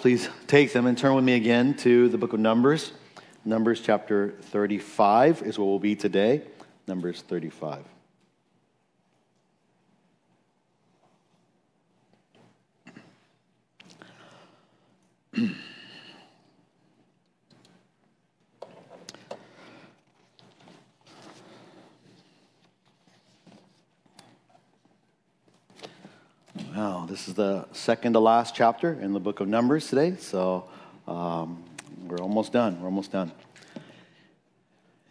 please take them and turn with me again to the book of Numbers. Numbers chapter 35 is where we'll be today. Numbers 35. This is the second to last chapter in the book of Numbers today, so um, we're almost done. We're almost done.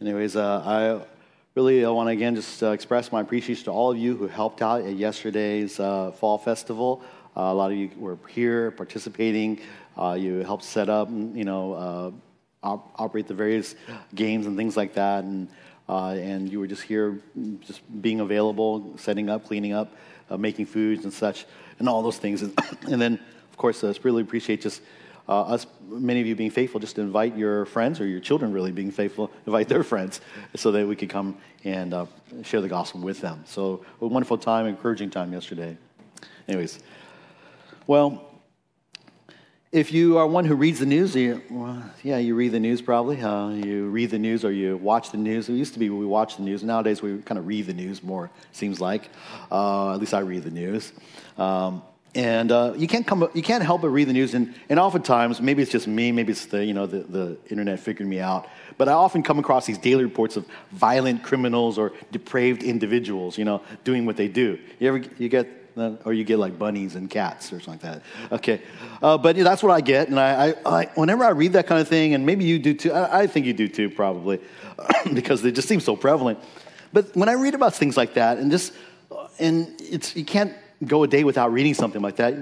Anyways, uh, I really want to again just uh, express my appreciation to all of you who helped out at yesterday's uh, fall festival. Uh, a lot of you were here participating. Uh, you helped set up, you know, uh, op- operate the various games and things like that, and and you were just here, just being available, setting up, cleaning up, making foods and such and all those things. And, then, of course, uh, really appreciate just uh, us, many of you being faithful, just invite your friends or your children really being faithful, invite their friends so that we could come and uh, share the gospel with them. So, a wonderful time, encouraging time yesterday. Anyways, well, if you are one who reads the news, you, well, yeah, you read the news probably. You read the news or you watch the news. It used to be we watch the news. Nowadays we kind of read the news more. Seems like, uh, at least I read the news. Um, and uh, you can't come, you can't help but read the news. And, and oftentimes, maybe it's just me, maybe it's the you know the, the internet figuring me out. But I often come across these daily reports of violent criminals or depraved individuals, you know, doing what they do. You ever you get or you get like bunnies and cats or something like that. Okay, uh, but yeah, that's what I get, and I, I, I, whenever I read that kind of thing, and maybe you do too. I, I think you do too, probably, because they just seem so prevalent. But when I read about things like that, and just and it's you can't go a day without reading something like that.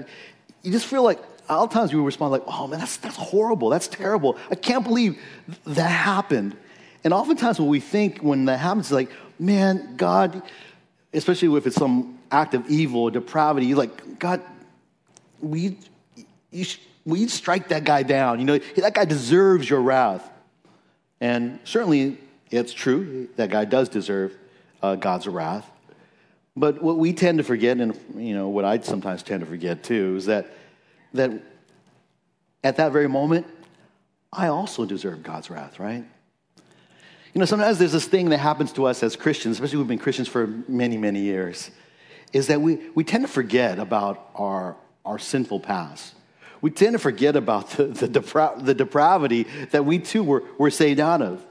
You just feel like a lot of times we respond like, "Oh man, that's that's horrible. That's terrible. I can't believe that happened." And oftentimes, what we think when that happens is like, "Man, God." Especially if it's some act of evil or depravity, you're like, God, we, you, we strike that guy down? You know, that guy deserves your wrath. And certainly it's true, that guy does deserve uh, God's wrath. But what we tend to forget, and you know what I sometimes tend to forget too, is that that at that very moment, I also deserve God's wrath, right? You know, sometimes there's this thing that happens to us as Christians, especially we've been Christians for many, many years, is that we, we tend to forget about our, our sinful past. We tend to forget about the, the, depra- the depravity that we too were, were saved out of.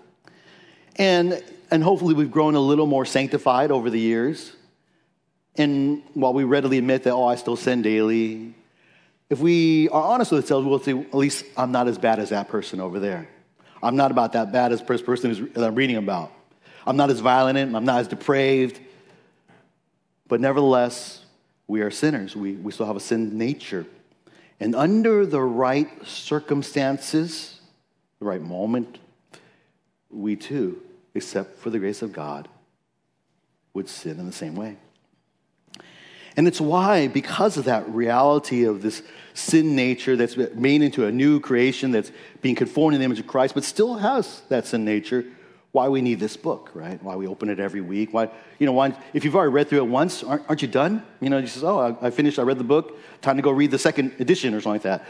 And, and hopefully we've grown a little more sanctified over the years. And while we readily admit that, oh, I still sin daily, if we are honest with ourselves, we'll say, at least I'm not as bad as that person over there. I'm not about that bad as person that I'm reading about. I'm not as violent, I'm not as depraved. But nevertheless, we are sinners. We, we still have a sin nature. And under the right circumstances, the right moment, we too, except for the grace of God, would sin in the same way. And it's why, because of that reality of this sin nature that's made into a new creation that's being conformed in the image of Christ, but still has that sin nature, why we need this book, right? Why we open it every week. Why, you know, why, if you've already read through it once, aren't, aren't you done? You know, you says, oh, I, I, finished, I read the book, time to go read the second edition or something like that.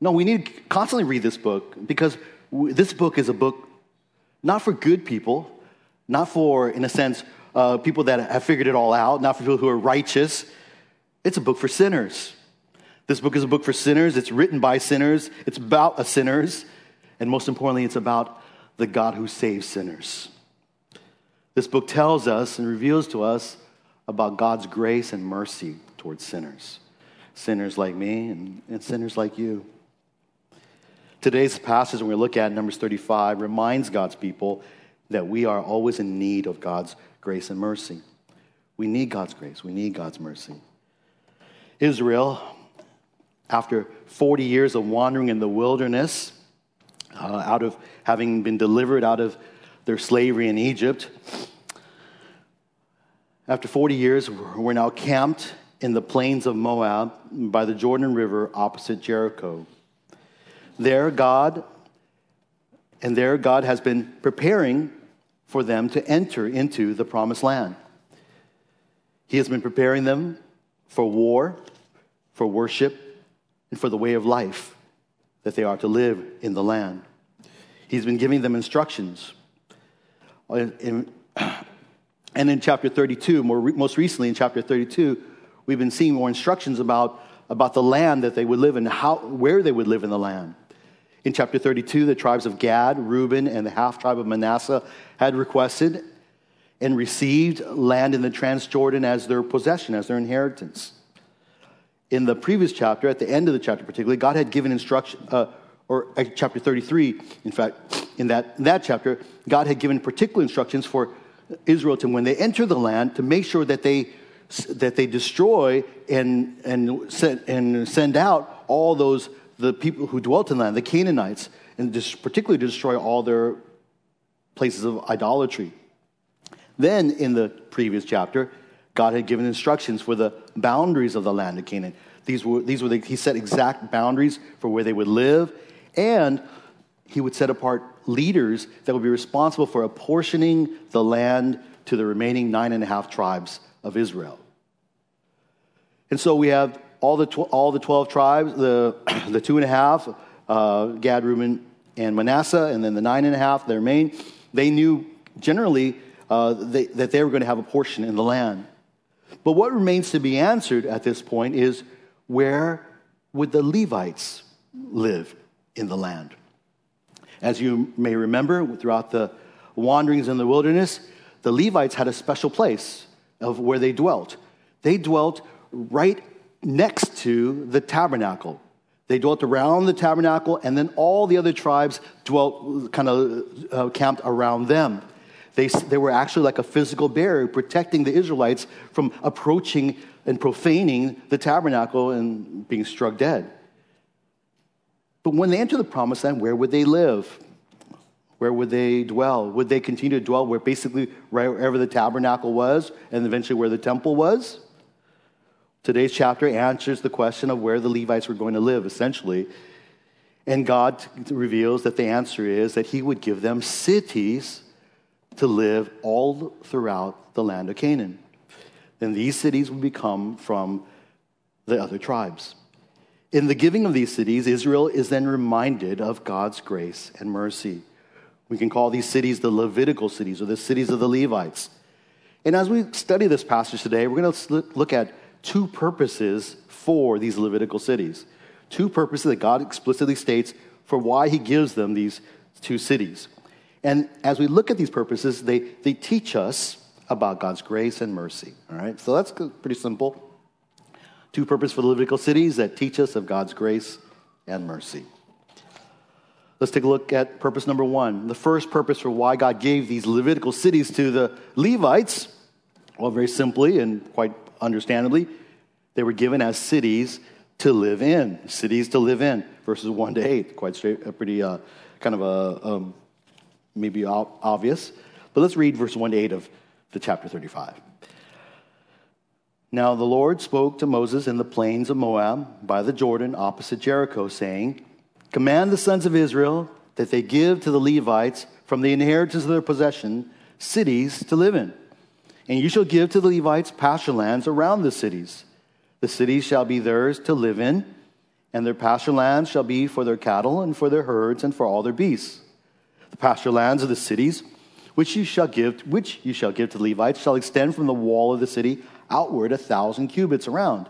No, we need to constantly read this book because this book is a book not for good people, not for, in a sense, uh, people that have figured it all out, not for people who are righteous. It's a book for sinners. This book is a book for sinners. It's written by sinners. It's about a sinners. And most importantly, it's about the God who saves sinners. This book tells us and reveals to us about God's grace and mercy towards sinners, sinners like me and, and sinners like you. Today's passage, when we look at Numbers 35, reminds God's people that we are always in need of God's grace and mercy. We need God's grace, we need God's mercy. Israel, after 40 years of wandering in the wilderness, uh, out of having been delivered out of their slavery in Egypt. After 40 years, we're now camped in the plains of Moab by the Jordan River opposite Jericho. There, God, and there, God has been preparing for them to enter into the promised land. He has been preparing them for war, for worship, and for the way of life that they are to live in the land. He's been giving them instructions. Uh, in, and in chapter 32, more, most recently in chapter 32, we've been seeing more instructions about, about the land that they would live in, how, where they would live in the land. In chapter 32, the tribes of Gad, Reuben, and the half tribe of Manasseh had requested and received land in the Transjordan as their possession, as their inheritance. In the previous chapter, at the end of the chapter particularly, God had given instruction, uh, or uh, chapter 33, in fact, in that, in that chapter, God had given particular instructions for Israel to, when they enter the land, to make sure that they, that they destroy and, and, send, and send out all those, the people who dwelt in the land, the Canaanites, and particularly to destroy all their places of idolatry. Then, in the previous chapter, God had given instructions for the boundaries of the land of Canaan. These were, these were the, he set exact boundaries for where they would live, and he would set apart leaders that would be responsible for apportioning the land to the remaining nine and a half tribes of Israel. And so we have all the, tw- all the 12 tribes, the, the two and a half, uh, Gad, Reuben, and Manasseh, and then the nine and a half, their main. They knew generally uh, they, that they were going to have a portion in the land. But what remains to be answered at this point is where would the Levites live in the land? As you may remember, throughout the wanderings in the wilderness, the Levites had a special place of where they dwelt. They dwelt right next to the tabernacle. They dwelt around the tabernacle, and then all the other tribes dwelt, kind of uh, camped around them. They, they were actually like a physical barrier protecting the Israelites from approaching and profaning the tabernacle and being struck dead. But when they enter the promised land, where would they live? Where would they dwell? Would they continue to dwell where basically wherever the tabernacle was and eventually where the temple was? Today's chapter answers the question of where the Levites were going to live, essentially. And God reveals that the answer is that He would give them cities to live all throughout the land of Canaan. Then these cities would become from the other tribes. In the giving of these cities, Israel is then reminded of God's grace and mercy. We can call these cities the Levitical cities or the cities of the Levites. And as we study this passage today, we're going to look at two purposes for these Levitical cities. Two purposes that God explicitly states for why he gives them these two cities. And as we look at these purposes, they, they teach us about God's grace and mercy. All right? So that's pretty simple. Two purposes for the Levitical cities that teach us of God's grace and mercy. Let's take a look at purpose number one. The first purpose for why God gave these Levitical cities to the Levites, well, very simply and quite understandably, they were given as cities to live in. Cities to live in, verses 1 to 8. Quite straight, a pretty uh, kind of a um, maybe obvious. But let's read verse 1 to 8 of the chapter 35. Now the Lord spoke to Moses in the plains of Moab by the Jordan opposite Jericho, saying, Command the sons of Israel that they give to the Levites from the inheritance of their possession cities to live in. And you shall give to the Levites pasture lands around the cities. The cities shall be theirs to live in, and their pasture lands shall be for their cattle and for their herds and for all their beasts. The pasture lands of the cities, which you shall give, which you shall give to the Levites, shall extend from the wall of the city outward a thousand cubits around.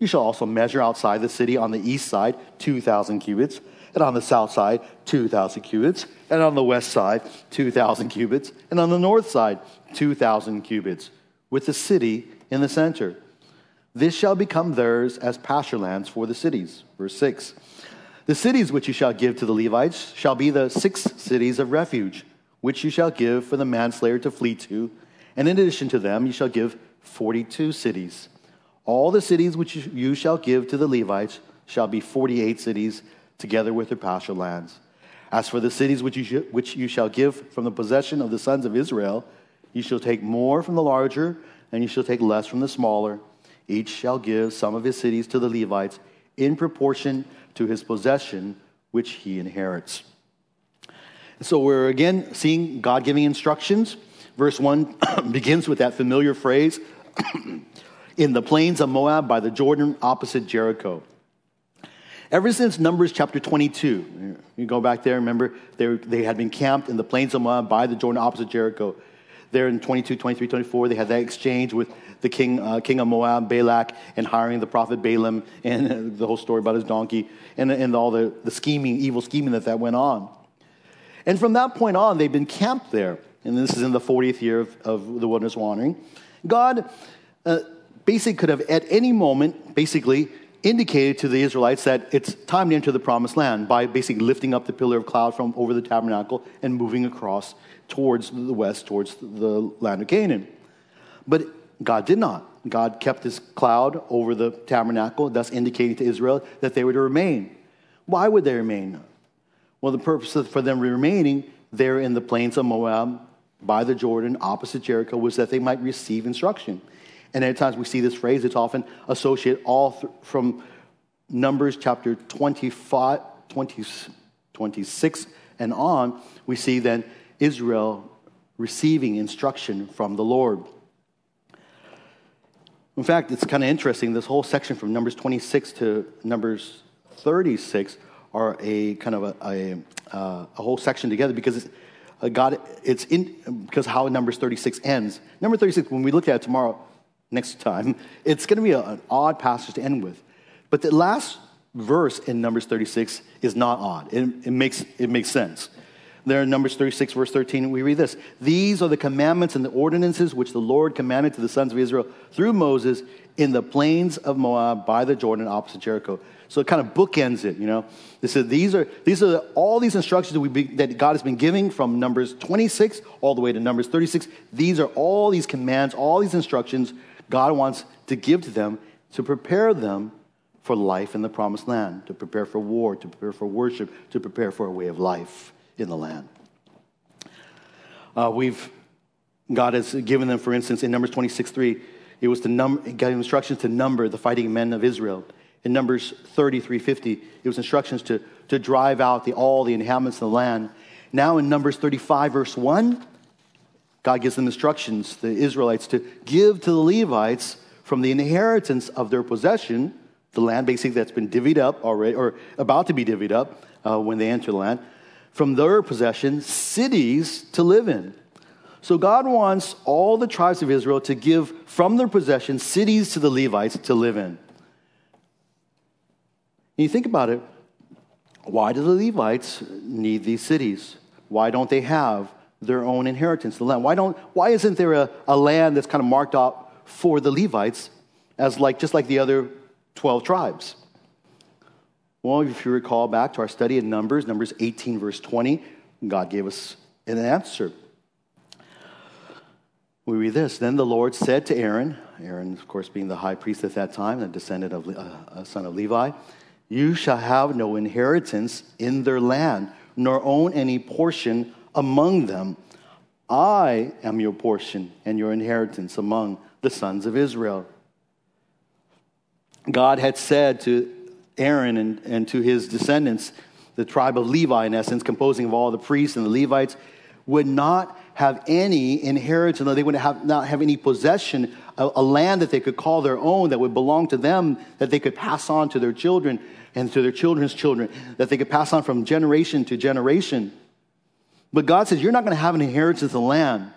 You shall also measure outside the city on the east side two thousand cubits, and on the south side two thousand cubits, and on the west side two thousand cubits, and on the north side two thousand cubits, with the city in the center. This shall become theirs as pasture lands for the cities. Verse 6. The cities which you shall give to the Levites shall be the six cities of refuge, which you shall give for the manslayer to flee to. And in addition to them, you shall give 42 cities. All the cities which you shall give to the Levites shall be 48 cities, together with their pasture lands. As for the cities which you, sh- which you shall give from the possession of the sons of Israel, you shall take more from the larger, and you shall take less from the smaller. Each shall give some of his cities to the Levites in proportion to his possession, which he inherits. So we're again seeing God giving instructions. Verse 1 begins with that familiar phrase in the plains of Moab by the Jordan opposite Jericho. Ever since Numbers chapter 22, you go back there, remember, they, they had been camped in the plains of Moab by the Jordan opposite Jericho. There in 22, 23, 24, they had that exchange with the king, uh, king of Moab, Balak, and hiring the prophet Balaam, and the whole story about his donkey, and, and all the, the scheming, evil scheming that that went on. And from that point on, they've been camped there. And this is in the 40th year of, of the wilderness wandering. God uh, basically could have, at any moment, basically indicated to the Israelites that it's time to enter the promised land by basically lifting up the pillar of cloud from over the tabernacle and moving across towards the west, towards the land of Canaan. But God did not. God kept this cloud over the tabernacle, thus indicating to Israel that they were to remain. Why would they remain? Well, the purpose for them remaining there in the plains of Moab by the Jordan, opposite Jericho, was that they might receive instruction. And at times we see this phrase, it's often associated all th- from Numbers chapter 25, 20, 26 and on. We see then Israel receiving instruction from the Lord. In fact, it's kind of interesting. This whole section from Numbers 26 to Numbers 36 are a kind of a, a, uh, a whole section together because it's, uh, God, it's in, because how Numbers 36 ends. Number 36, when we look at it tomorrow, next time, it's going to be a, an odd passage to end with. But the last verse in Numbers 36 is not odd. It, it, makes, it makes sense. There in Numbers 36, verse 13, we read this These are the commandments and the ordinances which the Lord commanded to the sons of Israel through Moses in the plains of Moab by the Jordan opposite Jericho. So it kind of bookends it, you know. They said these are these are all these instructions that we be, that God has been giving from Numbers 26 all the way to Numbers 36. These are all these commands, all these instructions God wants to give to them to prepare them for life in the promised land, to prepare for war, to prepare for worship, to prepare for a way of life in the land. Uh, we've God has given them, for instance, in Numbers 26 3, it was to num- got instructions to number the fighting men of Israel. In Numbers 33:50, it was instructions to, to drive out the, all the inhabitants of the land. Now in Numbers 35, verse 1, God gives them instructions, the Israelites, to give to the Levites from the inheritance of their possession, the land basically that's been divvied up already, or about to be divvied up uh, when they enter the land, from their possession, cities to live in. So God wants all the tribes of Israel to give from their possession cities to the Levites to live in you think about it, why do the Levites need these cities? Why don't they have their own inheritance, the land? Why, don't, why isn't there a, a land that's kind of marked out for the Levites as like, just like the other 12 tribes? Well, if you recall back to our study in Numbers, Numbers 18, verse 20, God gave us an answer. We read this Then the Lord said to Aaron, Aaron, of course, being the high priest at that time, a descendant of uh, a son of Levi, you shall have no inheritance in their land, nor own any portion among them. I am your portion and your inheritance among the sons of Israel. God had said to Aaron and, and to his descendants, the tribe of Levi, in essence, composing of all the priests and the Levites, would not have any inheritance, they would have, not have any possession, a, a land that they could call their own, that would belong to them, that they could pass on to their children and to their children's children, that they could pass on from generation to generation. But God says, You're not going to have an inheritance of the land.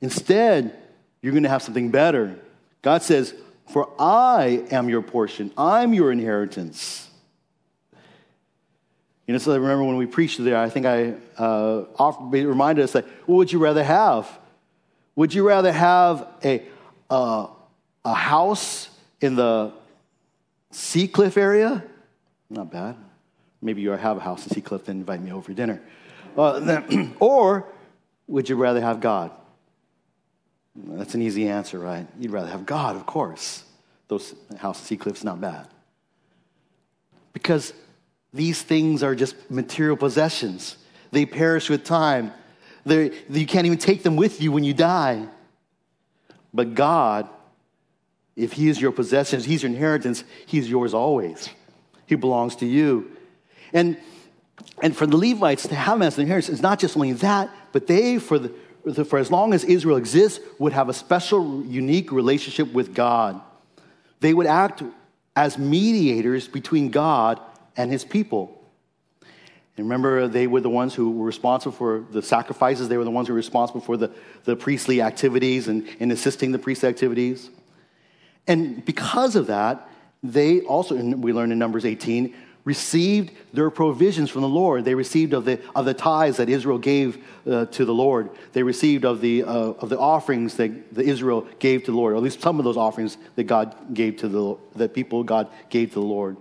Instead, you're going to have something better. God says, For I am your portion, I'm your inheritance. You know, so I remember when we preached there, I think I uh, reminded us that, what would you rather have? Would you rather have a, uh, a house in the Sea Cliff area, not bad. Maybe you have a house in Seacliff, then invite me over for dinner. Uh, or would you rather have God? That's an easy answer, right? You'd rather have God, of course. Those house in Seacliff's not bad. Because these things are just material possessions. They perish with time. They're, you can't even take them with you when you die. But God if he is your possession, if he's your inheritance, he's yours always. He belongs to you. And, and for the Levites to have as an inheritance, it's not just only that, but they, for, the, for as long as Israel exists, would have a special, unique relationship with God. They would act as mediators between God and his people. And remember, they were the ones who were responsible for the sacrifices. They were the ones who were responsible for the, the priestly activities and, and assisting the priestly activities. And because of that, they also, we learn in Numbers 18, received their provisions from the Lord. They received of the, of the tithes that Israel gave uh, to the Lord. They received of the, uh, of the offerings that the Israel gave to the Lord, or at least some of those offerings that God gave to the, that people God gave to the Lord.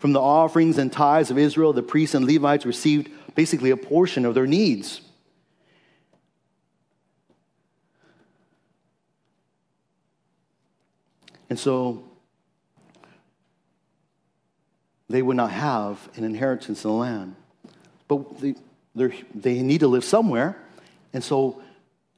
From the offerings and tithes of Israel, the priests and Levites received basically a portion of their needs. And so they would not have an inheritance in the land. But they, they need to live somewhere. And so,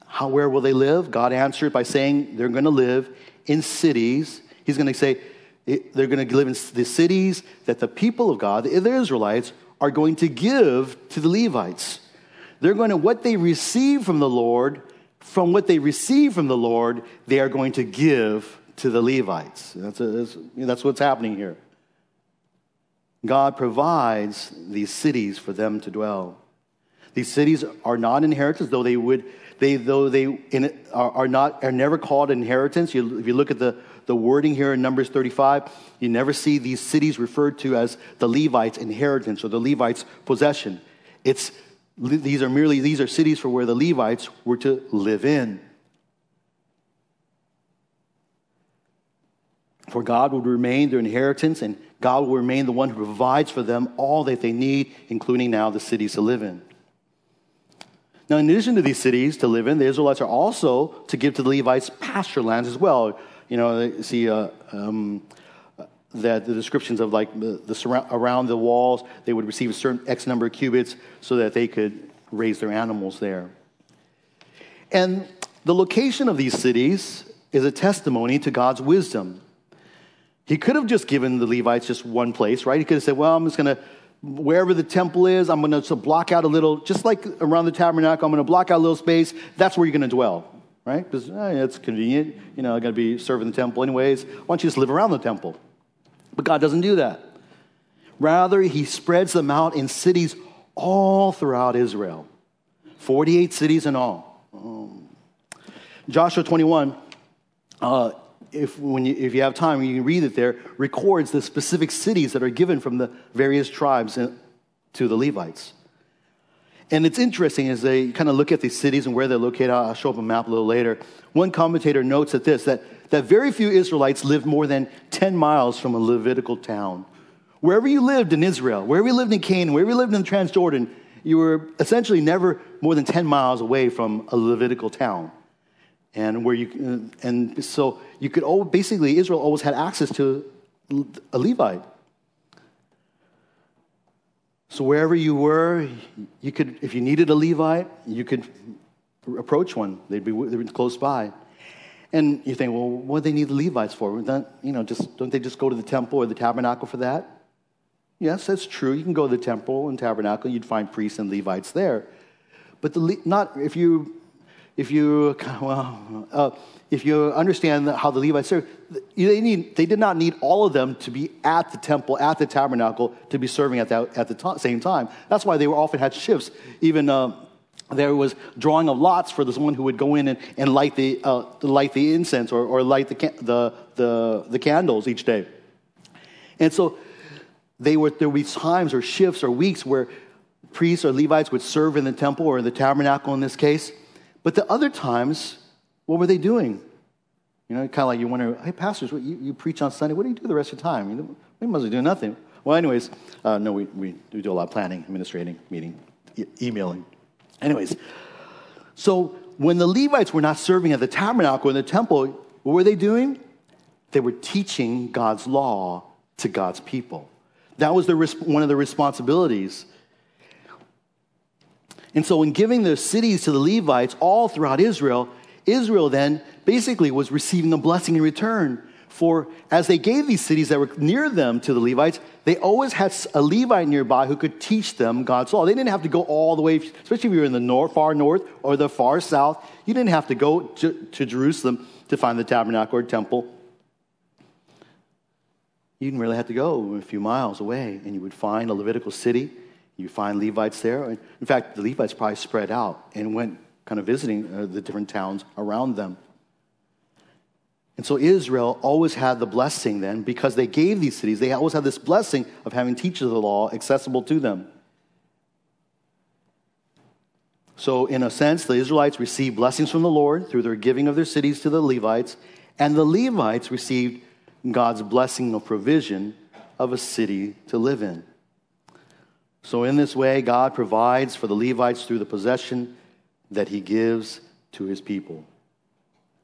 how, where will they live? God answered by saying they're going to live in cities. He's going to say eh, they're going to live in the cities that the people of God, the Israelites, are going to give to the Levites. They're going to, what they receive from the Lord, from what they receive from the Lord, they are going to give to the Levites. That's, a, that's, that's what's happening here. God provides these cities for them to dwell. These cities are not inheritance, though they would, they, though they in, are, are, not, are never called inheritance. You, if you look at the, the wording here in Numbers 35, you never see these cities referred to as the Levites' inheritance or the Levites' possession. It's, these are merely, these are cities for where the Levites were to live in. For God would remain their inheritance, and God will remain the one who provides for them all that they need, including now the cities to live in. Now, in addition to these cities to live in, the Israelites are also to give to the Levites pasture lands as well. You know, see uh, um, that the descriptions of like the, the surround, around the walls, they would receive a certain X number of cubits so that they could raise their animals there. And the location of these cities is a testimony to God's wisdom. He could have just given the Levites just one place, right? He could have said, well, I'm just going to, wherever the temple is, I'm going to block out a little, just like around the tabernacle, I'm going to block out a little space. That's where you're going to dwell, right? Because eh, it's convenient. You know, I'm going to be serving the temple anyways. Why don't you just live around the temple? But God doesn't do that. Rather, he spreads them out in cities all throughout Israel 48 cities in all. Um, Joshua 21. Uh, if, when you, if you have time, you can read it there, records the specific cities that are given from the various tribes to the Levites. And it's interesting as they kind of look at these cities and where they're located. I'll show up a map a little later. One commentator notes at this that, that very few Israelites lived more than 10 miles from a Levitical town. Wherever you lived in Israel, wherever you lived in Canaan, wherever you lived in the Transjordan, you were essentially never more than 10 miles away from a Levitical town and where you and so you could always, basically Israel always had access to a Levite. So wherever you were, you could if you needed a Levite, you could approach one. They'd be, they'd be close by. And you think, well, what do they need the Levites for? Don't, you know, just don't they just go to the temple or the tabernacle for that? Yes, that's true. You can go to the temple and tabernacle. You'd find priests and Levites there. But the, not if you if you, well, uh, if you understand how the Levites served, they, need, they did not need all of them to be at the temple, at the tabernacle, to be serving at, that, at the t- same time. That's why they were often had shifts. Even uh, there was drawing of lots for the someone who would go in and, and light, the, uh, light the incense or, or light the, the, the, the candles each day. And so they were, there would be times or shifts or weeks where priests or Levites would serve in the temple or in the tabernacle in this case but the other times, what were they doing? You know, kind of like you wonder, hey, pastors, what, you, you preach on Sunday. What do you do the rest of the time? You know, we must be doing nothing. Well, anyways, uh, no, we, we, we do a lot of planning, administrating, meeting, e- emailing. Anyways, so when the Levites were not serving at the tabernacle in the temple, what were they doing? They were teaching God's law to God's people. That was the, one of the responsibilities and so, in giving the cities to the Levites all throughout Israel, Israel then basically was receiving a blessing in return. For as they gave these cities that were near them to the Levites, they always had a Levite nearby who could teach them God's law. They didn't have to go all the way, especially if you were in the north, far north or the far south. You didn't have to go to, to Jerusalem to find the tabernacle or temple. you didn't really have to go a few miles away, and you would find a Levitical city. You find Levites there. In fact, the Levites probably spread out and went kind of visiting uh, the different towns around them. And so Israel always had the blessing then, because they gave these cities, they always had this blessing of having teachers of the law accessible to them. So, in a sense, the Israelites received blessings from the Lord through their giving of their cities to the Levites, and the Levites received God's blessing of provision of a city to live in. So, in this way, God provides for the Levites through the possession that he gives to his people.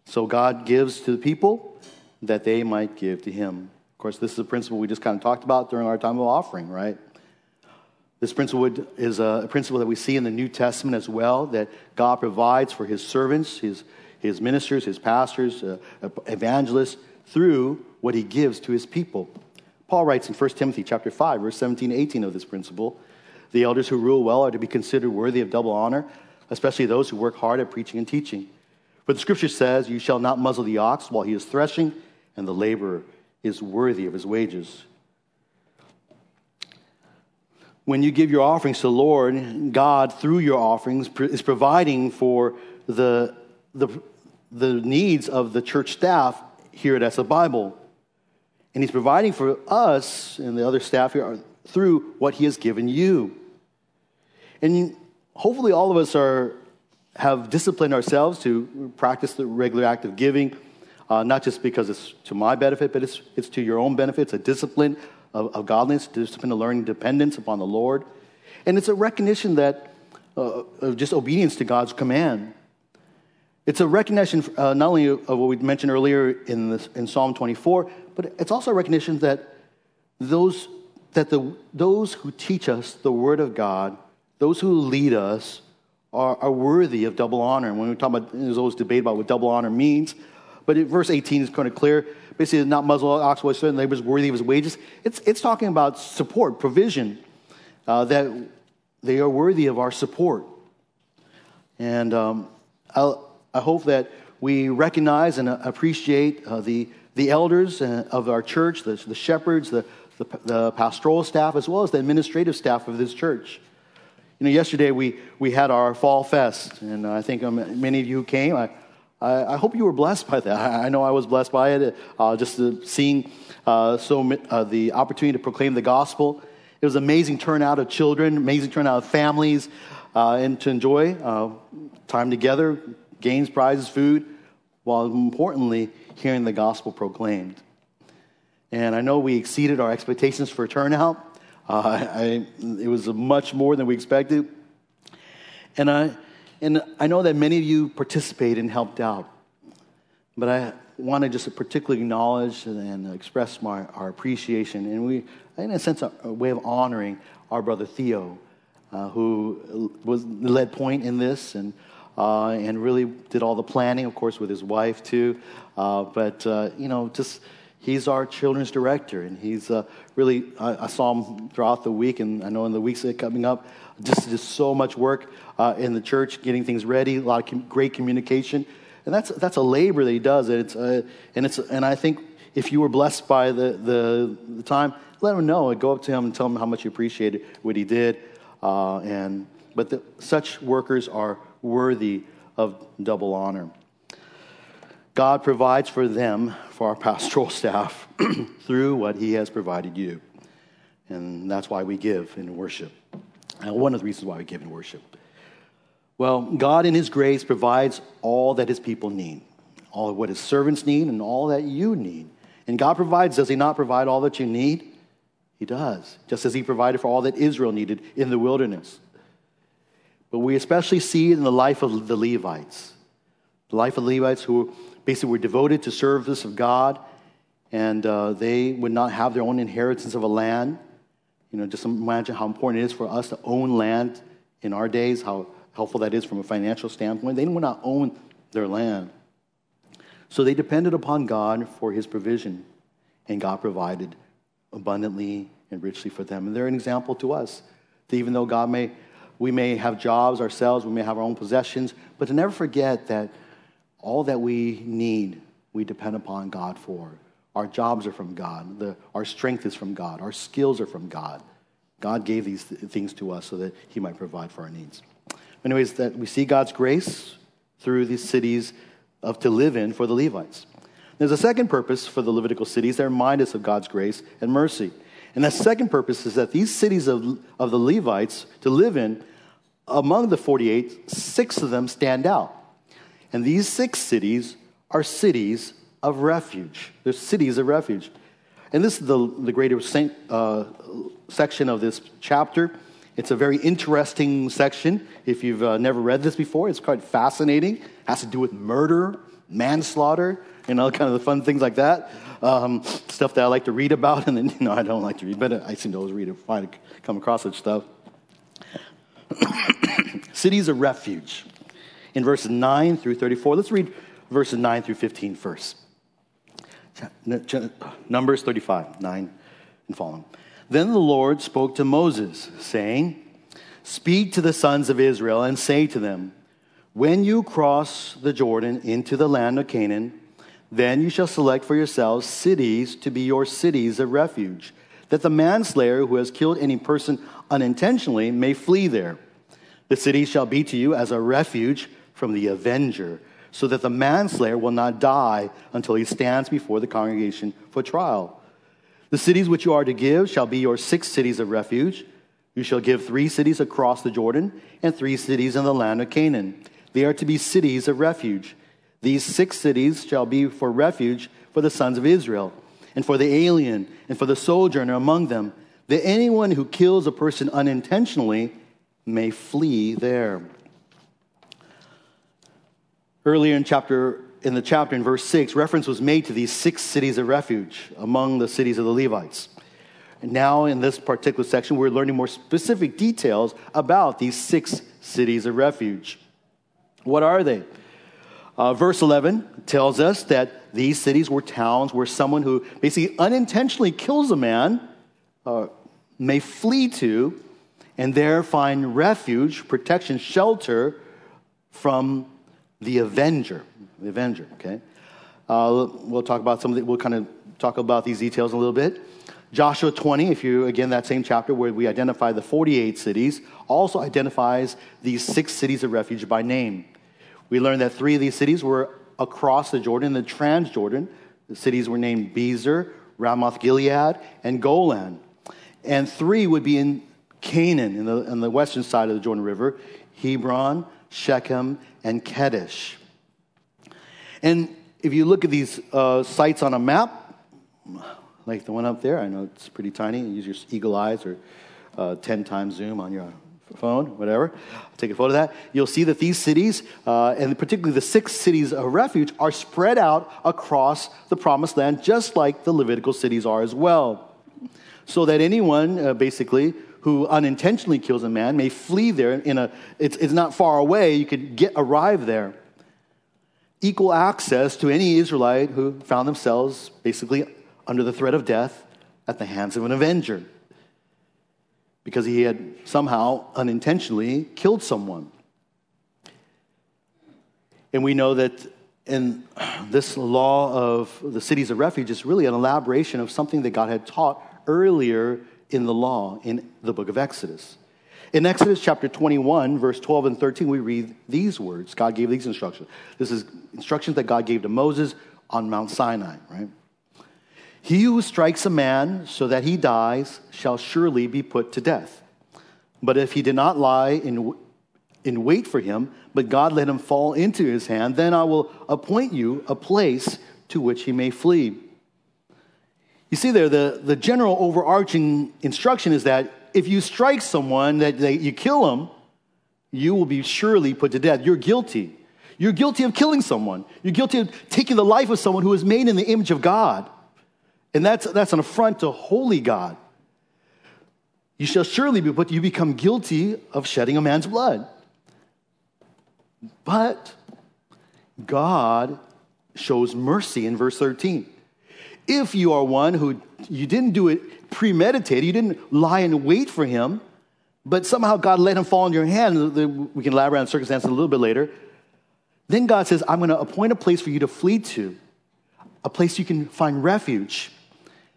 So, God gives to the people that they might give to him. Of course, this is a principle we just kind of talked about during our time of offering, right? This principle is a principle that we see in the New Testament as well that God provides for his servants, his, his ministers, his pastors, uh, evangelists through what he gives to his people. Paul writes in 1 Timothy chapter 5, verse 17 18 of this principle. The elders who rule well are to be considered worthy of double honor, especially those who work hard at preaching and teaching. For the scripture says, You shall not muzzle the ox while he is threshing, and the laborer is worthy of his wages. When you give your offerings to the Lord, God, through your offerings, is providing for the, the, the needs of the church staff here at the Bible. And He's providing for us and the other staff here through what He has given you. And hopefully, all of us are, have disciplined ourselves to practice the regular act of giving, uh, not just because it's to my benefit, but it's, it's to your own benefit. It's a discipline of, of godliness, discipline of learning dependence upon the Lord. And it's a recognition that uh, of just obedience to God's command. It's a recognition uh, not only of what we mentioned earlier in, this, in Psalm 24, but it's also a recognition that those, that the, those who teach us the Word of God, those who lead us, are, are worthy of double honor. And when we talk about, there's always debate about what double honor means, but verse 18 is kind of clear. Basically, not muzzle ox while certain labor is worthy of his wages. It's, it's talking about support, provision, uh, that they are worthy of our support. And um, I hope that we recognize and appreciate uh, the, the elders uh, of our church, the, the shepherds, the, the, the, pastoral staff, as well as the administrative staff of this church. You know, yesterday we, we had our fall fest, and I think um, many of you came, I, I, I, hope you were blessed by that. I, know I was blessed by it, uh, just seeing uh, so uh, the opportunity to proclaim the gospel. It was amazing turnout of children, amazing turnout of families, uh, and to enjoy time together, gains prizes, food, while importantly, hearing the gospel proclaimed. And I know we exceeded our expectations for turnout. Uh, I, it was much more than we expected. And I, and I know that many of you participated and helped out. But I want to just particularly acknowledge and express my, our appreciation. And we, in a sense, a, way of honoring our brother Theo, uh, who was led point in this and uh, and really did all the planning, of course, with his wife too. Uh, but uh, you know, just he's our children's director, and he's uh, really. I, I, saw him throughout the week, and I know in the weeks that coming up, just just so much work uh, in the church, getting things ready, a lot of com- great communication, and that's that's a labor that he does. And it's uh, and it's and I think if you were blessed by the, the, the time, let him know. and Go up to him and tell him how much you appreciated what he did. and but the, such workers are worthy of double honor. God provides for them, for our pastoral staff, through what He has provided you. And that's why we give in worship. And one of the reasons why we give in worship. Well, God in His grace provides all that His people need, all of what His servants need, and all that you need. And God provides, does He not provide all that you need? He does, just as He provided for all that Israel needed in the wilderness. But we especially see it in the life of the Levites. The life of the Levites who basically were devoted to service of God, and uh, they would not have their own inheritance of a land. You know, just imagine how important it is for us to own land in our days, how helpful that is from a financial standpoint. They would not own their land. So they depended upon God for his provision, and God provided abundantly and richly for them. And they're an example to us that even though God may we may have jobs ourselves, we may have our own possessions, but to never forget that all that we need, we depend upon God for. Our jobs are from God. The, our strength is from God. Our skills are from God. God gave these th- things to us so that He might provide for our needs. Anyways, that we see God's grace through these cities of to live in for the Levites. There's a second purpose for the Levitical cities. They remind us of God's grace and mercy. And the second purpose is that these cities of, of the Levites to live in, among the 48, six of them stand out. And these six cities are cities of refuge. They're cities of refuge. And this is the, the greater uh, section of this chapter. It's a very interesting section. If you've uh, never read this before, it's quite fascinating. It has to do with murder, manslaughter, you know, kind of the fun things like that. Um, stuff that I like to read about, and then, you know, I don't like to read, but I seem to always read it, find, come across such stuff. Cities of refuge. In verses 9 through 34, let's read verses 9 through 15 first. Numbers 35, 9 and following. Then the Lord spoke to Moses, saying, Speak to the sons of Israel and say to them, When you cross the Jordan into the land of Canaan, then you shall select for yourselves cities to be your cities of refuge, that the manslayer who has killed any person unintentionally may flee there. The city shall be to you as a refuge from the avenger, so that the manslayer will not die until he stands before the congregation for trial. The cities which you are to give shall be your six cities of refuge. You shall give three cities across the Jordan and three cities in the land of Canaan. They are to be cities of refuge. These six cities shall be for refuge for the sons of Israel, and for the alien, and for the sojourner among them, that anyone who kills a person unintentionally may flee there. Earlier in chapter in the chapter in verse 6, reference was made to these six cities of refuge among the cities of the Levites. Now, in this particular section, we're learning more specific details about these six cities of refuge. What are they? Uh, verse 11 tells us that these cities were towns where someone who basically unintentionally kills a man uh, may flee to and there find refuge, protection, shelter from the avenger the avenger, okay? Uh, we'll talk about some of the, we'll kind of talk about these details in a little bit. Joshua 20, if you, again, that same chapter where we identify the 48 cities, also identifies these six cities of refuge by name. We learned that three of these cities were across the Jordan, the Transjordan. The cities were named Bezer, Ramoth Gilead, and Golan. And three would be in Canaan, in the, on the western side of the Jordan River Hebron, Shechem, and Kedesh. And if you look at these uh, sites on a map, like the one up there, I know it's pretty tiny. Use your eagle eyes or uh, 10 times zoom on your phone, whatever. I'll take a photo of that. You'll see that these cities, uh, and particularly the six cities of refuge, are spread out across the promised land, just like the Levitical cities are as well. So that anyone, uh, basically, who unintentionally kills a man may flee there in a, it's, it's not far away. You could get, arrive there equal access to any Israelite who found themselves basically under the threat of death at the hands of an avenger because he had somehow unintentionally killed someone. And we know that in this law of the cities of refuge is really an elaboration of something that God had taught earlier in the law in the book of Exodus. In Exodus chapter 21, verse 12 and 13, we read these words. God gave these instructions. This is instructions that God gave to Moses on Mount Sinai, right? He who strikes a man so that he dies shall surely be put to death. But if he did not lie in, in wait for him, but God let him fall into his hand, then I will appoint you a place to which he may flee. You see there, the, the general overarching instruction is that if you strike someone, that, that you kill them, you will be surely put to death. You're guilty. You're guilty of killing someone. You're guilty of taking the life of someone who is made in the image of God. And that's, that's an affront to holy God. You shall surely be put, you become guilty of shedding a man's blood. But God shows mercy in verse 13. If you are one who you didn't do it premeditated. You didn't lie in wait for him, but somehow God let him fall in your hand. We can elaborate on circumstances a little bit later. Then God says, I'm going to appoint a place for you to flee to. a place you can find refuge.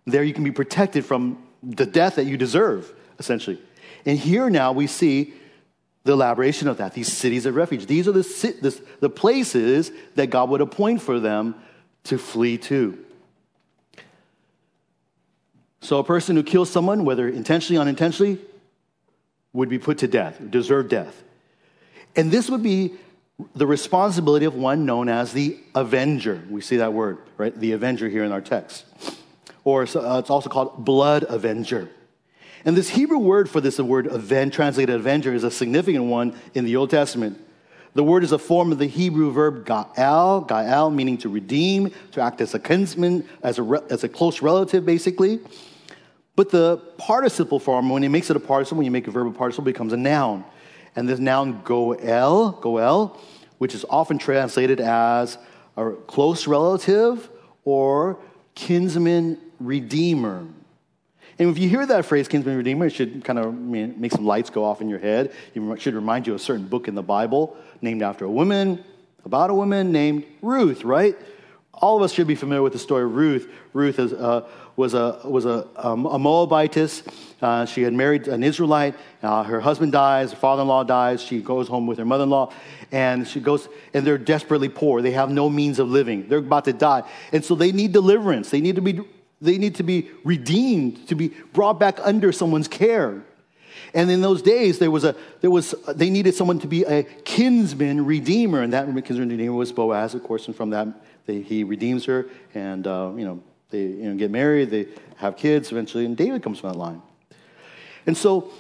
There you can be protected from the death that you deserve, essentially. And here now we see the elaboration of that these cities of refuge. These are the, the, the places that God would appoint for them to flee to. So, a person who kills someone, whether intentionally or unintentionally, would be put to death, deserve death. And this would be the responsibility of one known as the avenger. We see that word, right? The avenger here in our text. Or uh, it's also called blood avenger. And this Hebrew word for this word translated avenger, is a significant one in the Old Testament. The word is a form of the Hebrew verb ga'al, ga'al meaning to redeem, to act as a kinsman, as a, as a close relative, basically. But the participle form, when it makes it a participle, when you make a verb a participle, becomes a noun. And this noun goel, goel, which is often translated as a close relative or kinsman redeemer. And if you hear that phrase, kinsman redeemer, it should kind of make some lights go off in your head. It should remind you of a certain book in the Bible named after a woman, about a woman named Ruth, right? All of us should be familiar with the story of Ruth. Ruth is, uh, was, a, was a, um, a Moabitess. Uh, she had married an Israelite. Uh, her husband dies, her father in law dies. She goes home with her mother in law, and she goes, and they're desperately poor. They have no means of living. They're about to die. And so they need deliverance. They need to be they need to be redeemed, to be brought back under someone's care. And in those days, there was a, there was, they needed someone to be a kinsman redeemer, and that kinsman redeemer was Boaz, of course, and from that, they, he redeems her, and, uh, you know, they you know, get married, they have kids eventually, and David comes from that line. And so,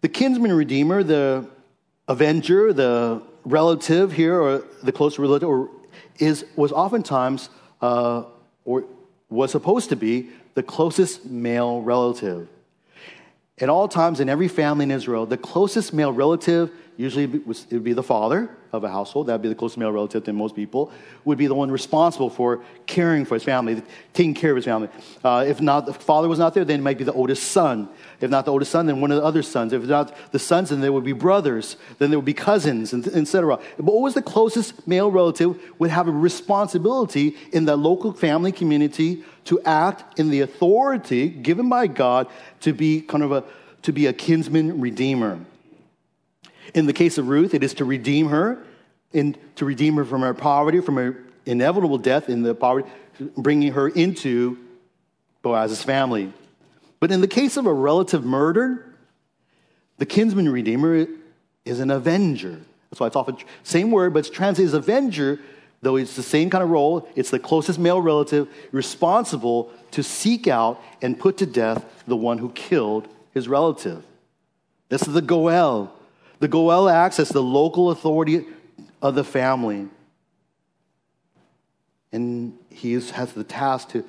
the kinsman redeemer, the avenger, the relative here, or the close relative, or is, was oftentimes, uh, or was supposed to be the closest male relative. At all times in every family in Israel, the closest male relative usually it would be the father of a household. That would be the closest male relative to most people. Would be the one responsible for caring for his family, taking care of his family. Uh, if not, the father was not there, then it might be the oldest son. If not the oldest son, then one of the other sons. If not the sons, then there would be brothers. Then there would be cousins, and etc. But always the closest male relative would have a responsibility in the local family community to act in the authority given by God to be kind of a to be a kinsman redeemer. In the case of Ruth, it is to redeem her, and to redeem her from her poverty, from her inevitable death in the poverty, bringing her into Boaz's family. But in the case of a relative murder, the kinsman redeemer is an avenger. That's why it's often the same word, but it's translated as avenger, though it's the same kind of role. It's the closest male relative responsible to seek out and put to death the one who killed his relative. This is the Goel. The Goel acts as the local authority of the family. And he is, has the task to,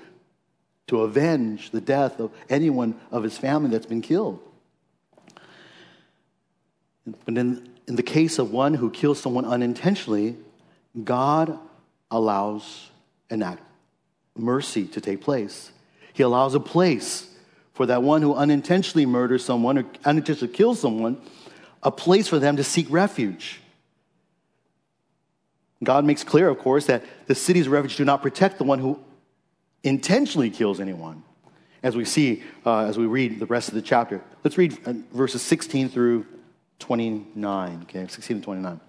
to avenge the death of anyone of his family that's been killed. But in, in the case of one who kills someone unintentionally, God allows an act, mercy to take place. He allows a place for that one who unintentionally murders someone or unintentionally kills someone a place for them to seek refuge. God makes clear, of course, that the cities of refuge do not protect the one who intentionally kills anyone, as we see uh, as we read the rest of the chapter. Let's read uh, verses 16 through 29, okay, 16 to 29.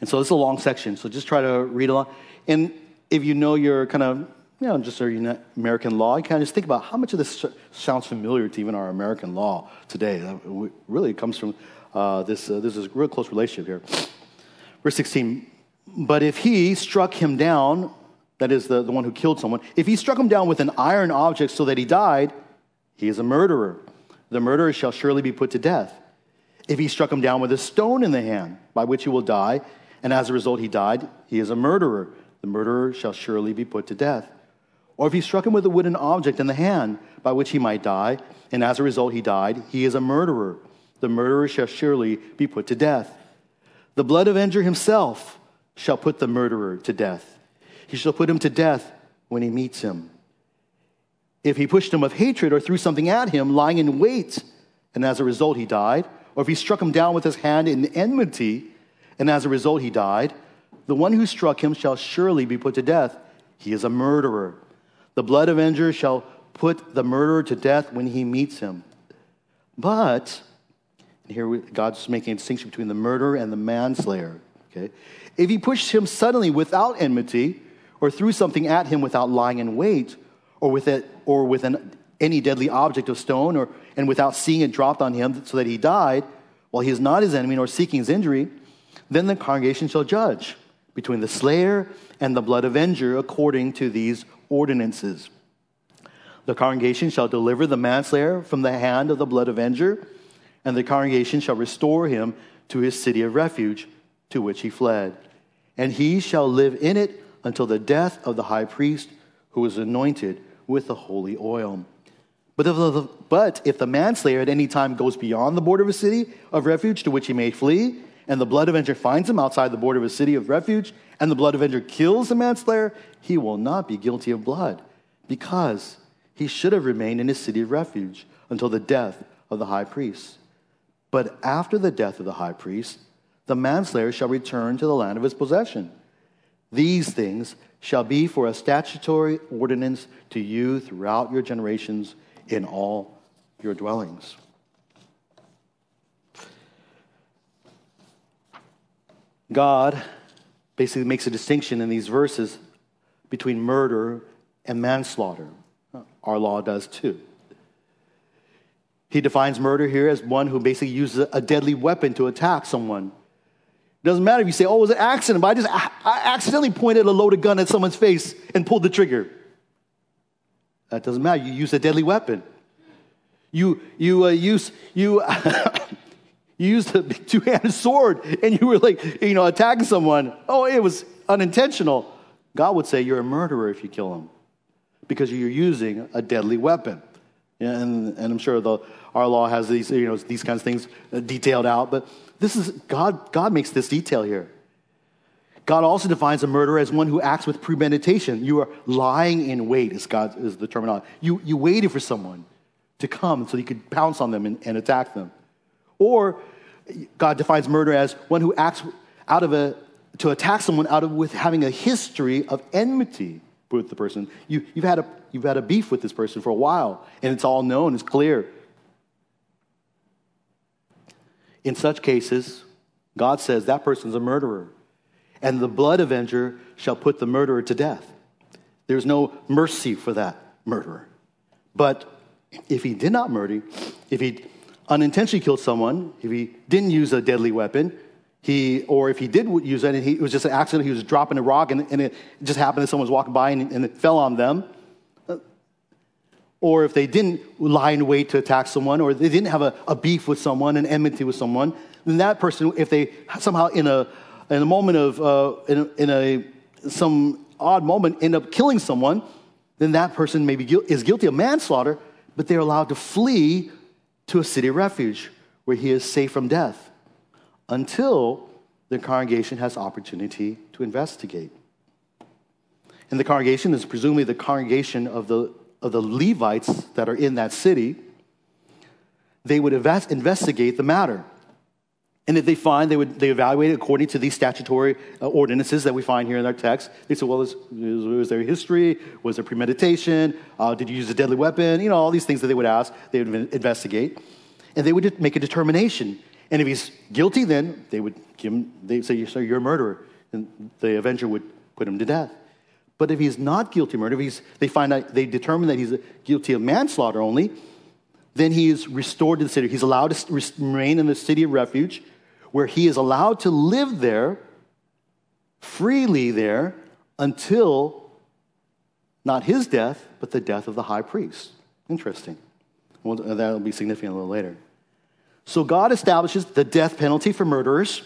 And so this is a long section, so just try to read along. And if you know your kind of you know, just our American law, you kind of just think about how much of this sounds familiar to even our American law today. Really comes from uh, this, uh, this is a real close relationship here. Verse 16, but if he struck him down, that is the, the one who killed someone, if he struck him down with an iron object so that he died, he is a murderer. The murderer shall surely be put to death. If he struck him down with a stone in the hand, by which he will die, and as a result he died, he is a murderer. The murderer shall surely be put to death. Or if he struck him with a wooden object in the hand by which he might die, and as a result he died, he is a murderer. The murderer shall surely be put to death. The blood avenger himself shall put the murderer to death. He shall put him to death when he meets him. If he pushed him with hatred or threw something at him, lying in wait, and as a result he died, or if he struck him down with his hand in enmity, and as a result he died, the one who struck him shall surely be put to death He is a murderer. The blood avenger shall put the murderer to death when he meets him. But, here we, God's making a distinction between the murderer and the manslayer. Okay? If he pushed him suddenly without enmity, or threw something at him without lying in wait, or with, it, or with an, any deadly object of stone, or, and without seeing it dropped on him so that he died, while he is not his enemy nor seeking his injury, then the congregation shall judge between the slayer and the blood avenger according to these ordinances. The congregation shall deliver the manslayer from the hand of the blood avenger, and the congregation shall restore him to his city of refuge to which he fled. And he shall live in it until the death of the high priest who was anointed with the holy oil. But if, the, but if the manslayer at any time goes beyond the border of a city of refuge to which he may flee, and the blood avenger finds him outside the border of a city of refuge, and the blood avenger kills the manslayer, he will not be guilty of blood, because he should have remained in his city of refuge until the death of the high priest. But after the death of the high priest, the manslayer shall return to the land of his possession. These things shall be for a statutory ordinance to you throughout your generations in all your dwellings. God basically makes a distinction in these verses between murder and manslaughter. Our law does too. He defines murder here as one who basically uses a deadly weapon to attack someone. It doesn't matter if you say, oh, it was an accident, but I just I accidentally pointed a loaded gun at someone's face and pulled the trigger. That doesn't matter. You use a deadly weapon. You, you uh, use, you, you used a two-handed sword and you were like, you know, attacking someone. Oh, it was unintentional. God would say you're a murderer if you kill him because you're using a deadly weapon. And, and I'm sure the, our law has these, you know, these kinds of things uh, detailed out, but this is, God, God makes this detail here. God also defines a murderer as one who acts with premeditation. You are lying in wait, is, God, is the terminology. You, you waited for someone to come so you could pounce on them and, and attack them. Or God defines murder as one who acts out of a, to attack someone out of with having a history of enmity with the person. You, you've, had a, you've had a beef with this person for a while, and it's all known, it's clear. In such cases, God says that person's a murderer and the blood avenger shall put the murderer to death. There's no mercy for that murderer. But if he did not murder, if he unintentionally killed someone, if he didn't use a deadly weapon, he, or if he did use it, he, it was just an accident, he was dropping a rock and, and it just happened that someone was walking by and, and it fell on them. Or if they didn't lie in wait to attack someone, or they didn't have a, a beef with someone, an enmity with someone, then that person, if they somehow in a in a moment of, uh, in, a, in a, some odd moment, end up killing someone, then that person may be, is guilty of manslaughter, but they're allowed to flee to a city refuge where he is safe from death until the congregation has opportunity to investigate. And the congregation is presumably the congregation of the, of the Levites that are in that city. They would invest, investigate the matter. And if they find, they would they evaluate it according to these statutory uh, ordinances that we find here in our text. They say, well, was, was there history? Was there premeditation? Uh, did you use a deadly weapon? You know, all these things that they would ask, they would investigate. And they would make a determination. And if he's guilty, then they would give him, they say, sir, you're a murderer. And the avenger would put him to death. But if he's not guilty of murder, if he's, they find out, they determine that he's guilty of manslaughter only, then he is restored to the city. He's allowed to remain in the city of refuge where he is allowed to live there freely there until not his death, but the death of the high priest. Interesting. Well, that'll be significant a little later. So God establishes the death penalty for murderers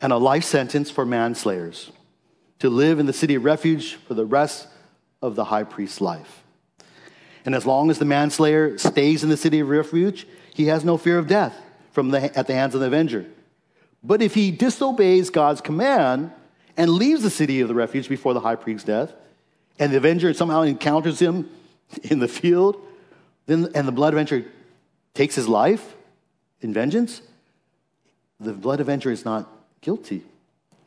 and a life sentence for manslayers to live in the city of refuge for the rest of the high priest's life. And as long as the manslayer stays in the city of refuge, he has no fear of death from the, at the hands of the avenger. But if he disobeys God's command and leaves the city of the refuge before the high priest's death, and the avenger somehow encounters him in the field, then, and the blood avenger takes his life in vengeance, the blood avenger is not guilty.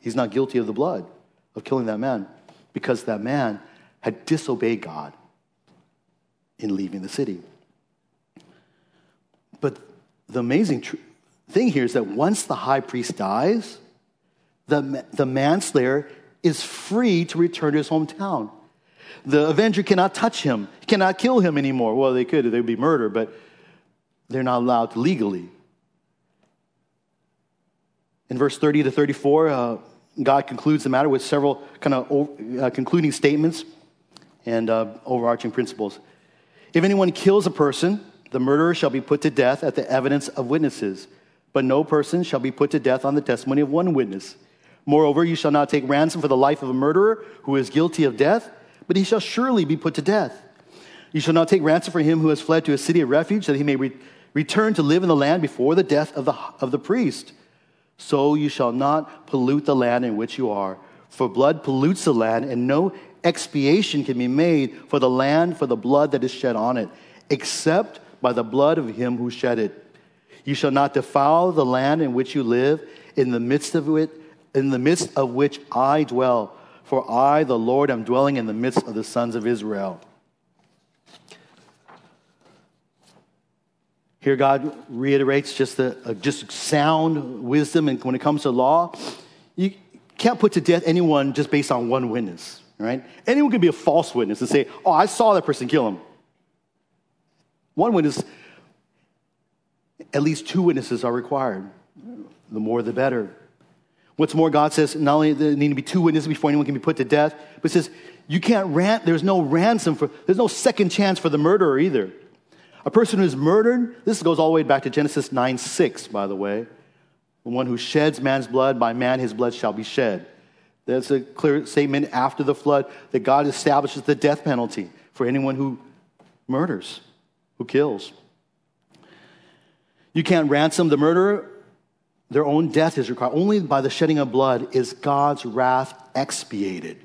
He's not guilty of the blood, of killing that man. because that man had disobeyed God in leaving the city. But the amazing tr- thing here is that once the high priest dies, the, the manslayer is free to return to his hometown. The avenger cannot touch him, cannot kill him anymore. Well, they could, they would be murder, but they're not allowed legally. In verse 30 to 34, uh, God concludes the matter with several kind of uh, concluding statements and uh, overarching principles. If anyone kills a person, the murderer shall be put to death at the evidence of witnesses, but no person shall be put to death on the testimony of one witness. Moreover, you shall not take ransom for the life of a murderer who is guilty of death, but he shall surely be put to death. You shall not take ransom for him who has fled to a city of refuge, that he may re- return to live in the land before the death of the, of the priest. So you shall not pollute the land in which you are, for blood pollutes the land, and no expiation can be made for the land for the blood that is shed on it, except by the blood of him who shed it. You shall not defile the land in which you live, in the midst of it, in the midst of which I dwell. For I, the Lord, am dwelling in the midst of the sons of Israel. Here, God reiterates just uh, just sound wisdom, and when it comes to law, you can't put to death anyone just based on one witness, right? Anyone can be a false witness and say, "Oh, I saw that person kill him." One witness, at least two witnesses are required. The more, the better. What's more, God says not only there need to be two witnesses before anyone can be put to death, but says you can't rant. There's no ransom for. There's no second chance for the murderer either. A person who is murdered. This goes all the way back to Genesis 9 6, by the way. The one who sheds man's blood, by man his blood shall be shed. That's a clear statement after the flood that God establishes the death penalty for anyone who murders who kills. You can't ransom the murderer. Their own death is required. Only by the shedding of blood is God's wrath expiated.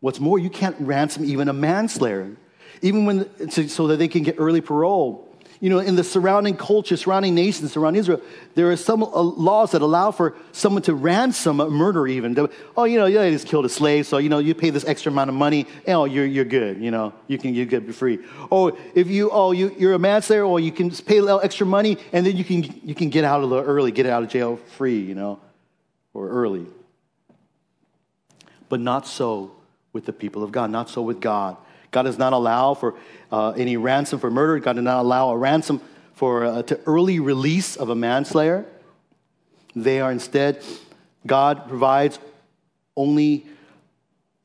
What's more, you can't ransom even a manslayer, even when so that they can get early parole you know, in the surrounding culture, surrounding nations around Israel, there are some uh, laws that allow for someone to ransom a murderer even. Oh, you know, yeah, they just killed a slave, so, you know, you pay this extra amount of money, and, oh, you're, you're good, you know, you can, you get be free. Oh, if you, oh, you, you're a manslayer, or you can pay a little extra money, and then you can, you can get out of the early, get out of jail free, you know, or early. But not so with the people of God, not so with God. God does not allow for uh, any ransom for murder. God does not allow a ransom for uh, to early release of a manslayer. They are instead, God provides only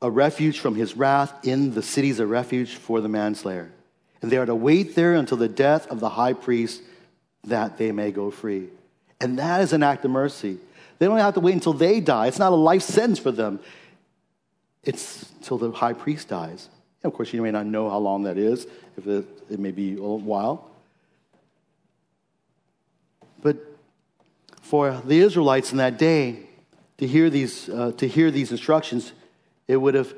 a refuge from his wrath in the cities of refuge for the manslayer. And they are to wait there until the death of the high priest that they may go free. And that is an act of mercy. They don't have to wait until they die. It's not a life sentence for them. It's until the high priest dies. Of course, you may not know how long that is, if it, it may be a while. But for the Israelites in that day, to hear these, uh, to hear these instructions, it would have,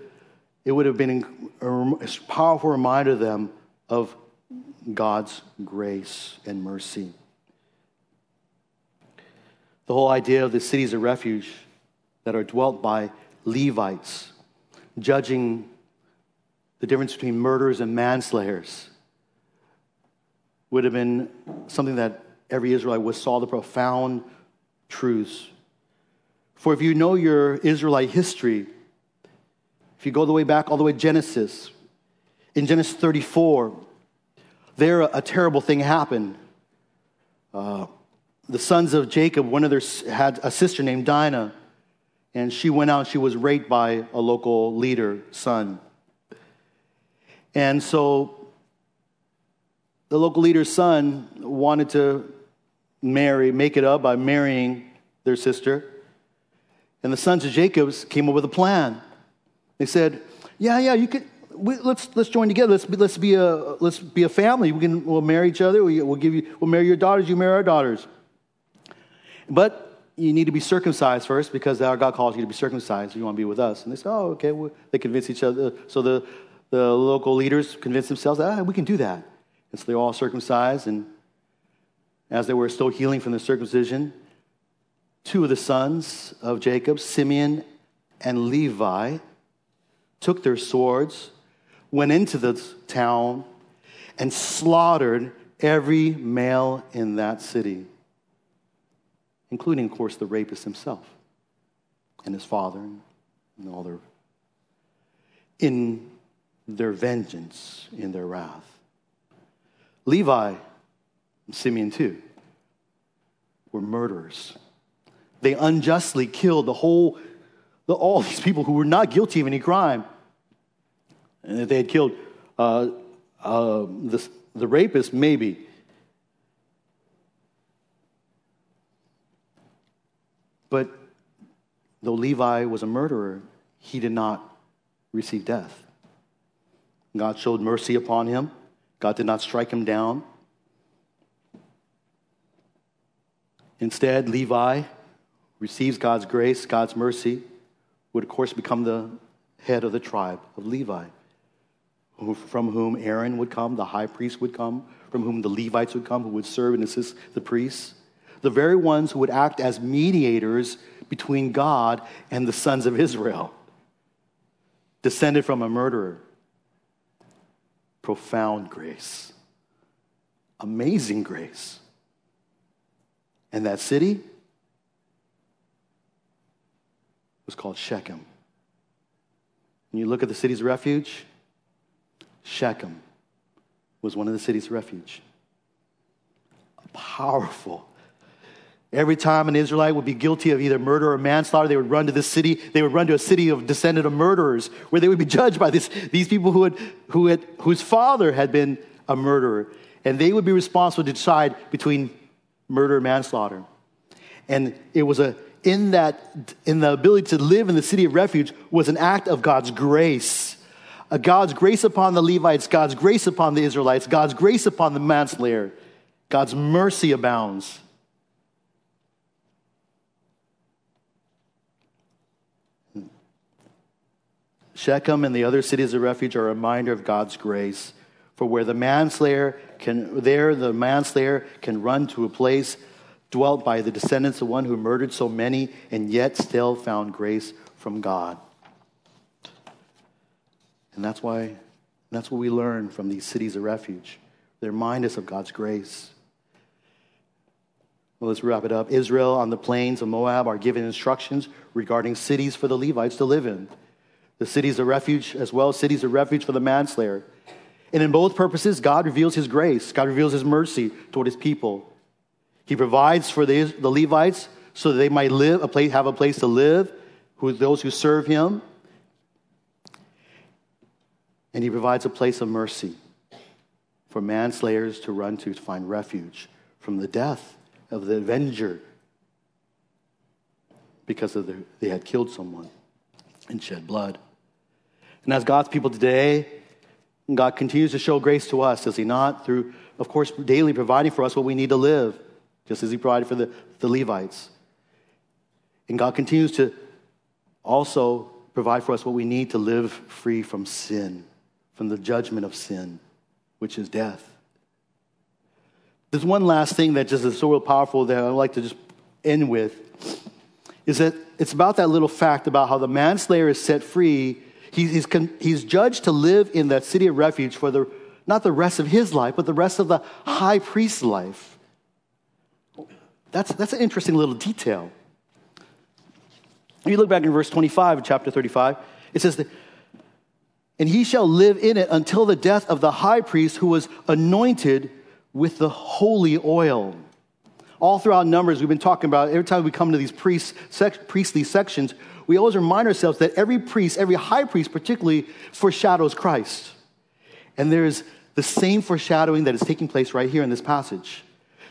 it would have been a powerful reminder to them of God's grace and mercy. The whole idea of the cities of refuge that are dwelt by Levites, judging the difference between murderers and manslayers would have been something that every Israelite would saw the profound truths. For if you know your Israelite history, if you go the way back all the way to Genesis, in Genesis 34, there a, terrible thing happened. Uh, the sons of Jacob, one of their had a sister named Dinah, and she went out. She was raped by a local leader, son. And so the local leader's son wanted to marry, make it up by marrying their sister. And the sons of Jacob's came up with a plan. They said, "Yeah, yeah, you could. We, let's let's join together. Let's be, let's be a let's be a family. We can we'll marry each other. We, will give you we'll marry your daughters. You marry our daughters. But you need to be circumcised first because our God calls you to be circumcised. If you want to be with us." And they said, "Oh, okay." Well, they convince each other. So the the local leaders convinced themselves that ah, we can do that. And so they all circumcised. And as they were still healing from the circumcision, two of the sons of Jacob, Simeon and Levi took their swords, went into the town, and slaughtered every male in that city, including, of course, the rapist himself and his father and all their. In their vengeance, in their wrath. Levi and Simeon, too, were murderers. They unjustly killed the whole, the, all these people who were not guilty of any crime. And if they had killed uh, uh, the, the rapist, maybe. But though Levi was a murderer, he did not receive death. God showed mercy upon him. God did not strike him down. Instead, Levi receives God's grace, God's mercy, would of course become the head of the tribe of Levi, from whom Aaron would come, the high priest would come, from whom the Levites would come, who would serve and assist the priests, the very ones who would act as mediators between God and the sons of Israel, descended from a murderer. Profound grace, amazing grace. And that city was called Shechem. When you look at the city's refuge, Shechem was one of the city's refuge. A powerful. Every time an Israelite would be guilty of either murder or manslaughter, they would run to this city. They would run to a city of descendant of murderers, where they would be judged by this, these people who had, who had, whose father had been a murderer. And they would be responsible to decide between murder, and manslaughter. And it was a, in that, in the ability to live in the city of refuge was an act of God's grace. A God's grace upon the Levites, God's grace upon the Israelites, God's grace upon the manslayer. God's mercy abounds. Shechem and the other cities of refuge are a reminder of God's grace. For where the manslayer can, there the manslayer can run to a place dwelt by the descendants of one who murdered so many and yet still found grace from God. And that's why, that's what we learn from these cities of refuge. They remind us of God's grace. Well, let's wrap it up. Israel on the plains of Moab are given instructions regarding cities for the Levites to live in. The city is a refuge, as well as cities of refuge for the manslayer. And in both purposes, God reveals his grace, God reveals his mercy toward his people. He provides for the, the Levites so that they might live, a place, have a place to live, who, those who serve him. And he provides a place of mercy for manslayers to run to to find refuge from the death of the avenger because of the, they had killed someone and shed blood. And as God's people today, God continues to show grace to us, does He not? Through, of course, daily providing for us what we need to live, just as He provided for the, the Levites. And God continues to also provide for us what we need to live free from sin, from the judgment of sin, which is death. There's one last thing that just is so real powerful that I'd like to just end with is that it's about that little fact about how the manslayer is set free he's, he's judged to live in that city of refuge for the, not the rest of his life, but the rest of the high priest's life. That's, that's an interesting little detail. If you look back in verse 25 of chapter 35, it says that, and he shall live in it until the death of the high priest who was anointed with the holy oil. All throughout Numbers, we've been talking about every time we come to these priest, sec, priestly sections, we always remind ourselves that every priest, every high priest particularly, foreshadows Christ. And there's the same foreshadowing that is taking place right here in this passage.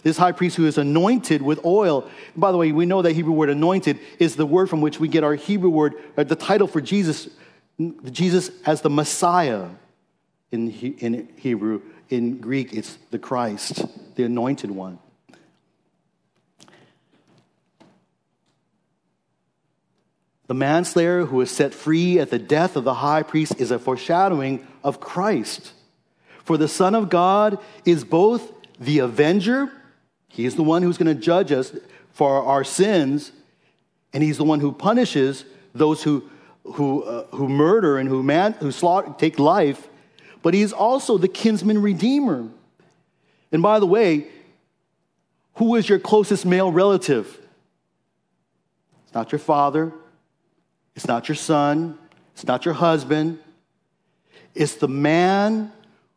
This high priest who is anointed with oil. By the way, we know that Hebrew word anointed is the word from which we get our Hebrew word, the title for Jesus, Jesus as the Messiah in, in Hebrew. In Greek, it's the Christ, the anointed one. The manslayer who is set free at the death of the high priest is a foreshadowing of Christ. For the Son of God is both the avenger, he is the one who's going to judge us for our sins, and he's the one who punishes those who who, uh, who murder and who, man, who slaughter, take life, but he's also the kinsman redeemer. And by the way, who is your closest male relative? It's not your father, it's not your son, it's not your husband, it's the man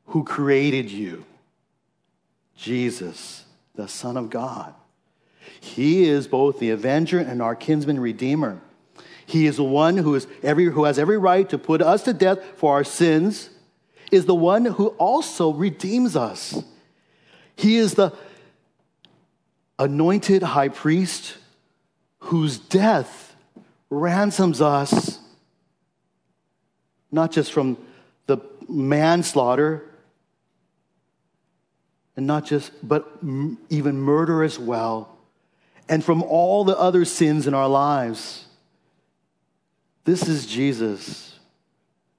who created you Jesus, the Son of God. He is both the avenger and our kinsman redeemer. He is the one who, is every, who has every right to put us to death for our sins, is the one who also redeems us. He is the anointed high priest whose death ransoms us, not just from the manslaughter, and not just, but even murder as well, and from all the other sins in our lives. This is Jesus.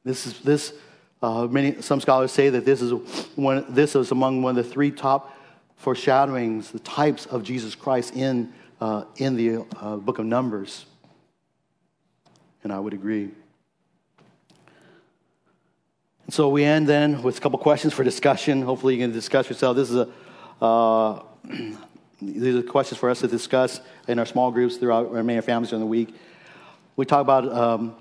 This is this. Uh, many some scholars say that this is one. This is among one of the three top foreshadowings, the types of Jesus Christ in uh, in the uh, book of Numbers. And I would agree. And so we end then with a couple questions for discussion. Hopefully, you can discuss yourself. This is a uh, these are questions for us to discuss in our small groups throughout our many families during the week. We talk about um,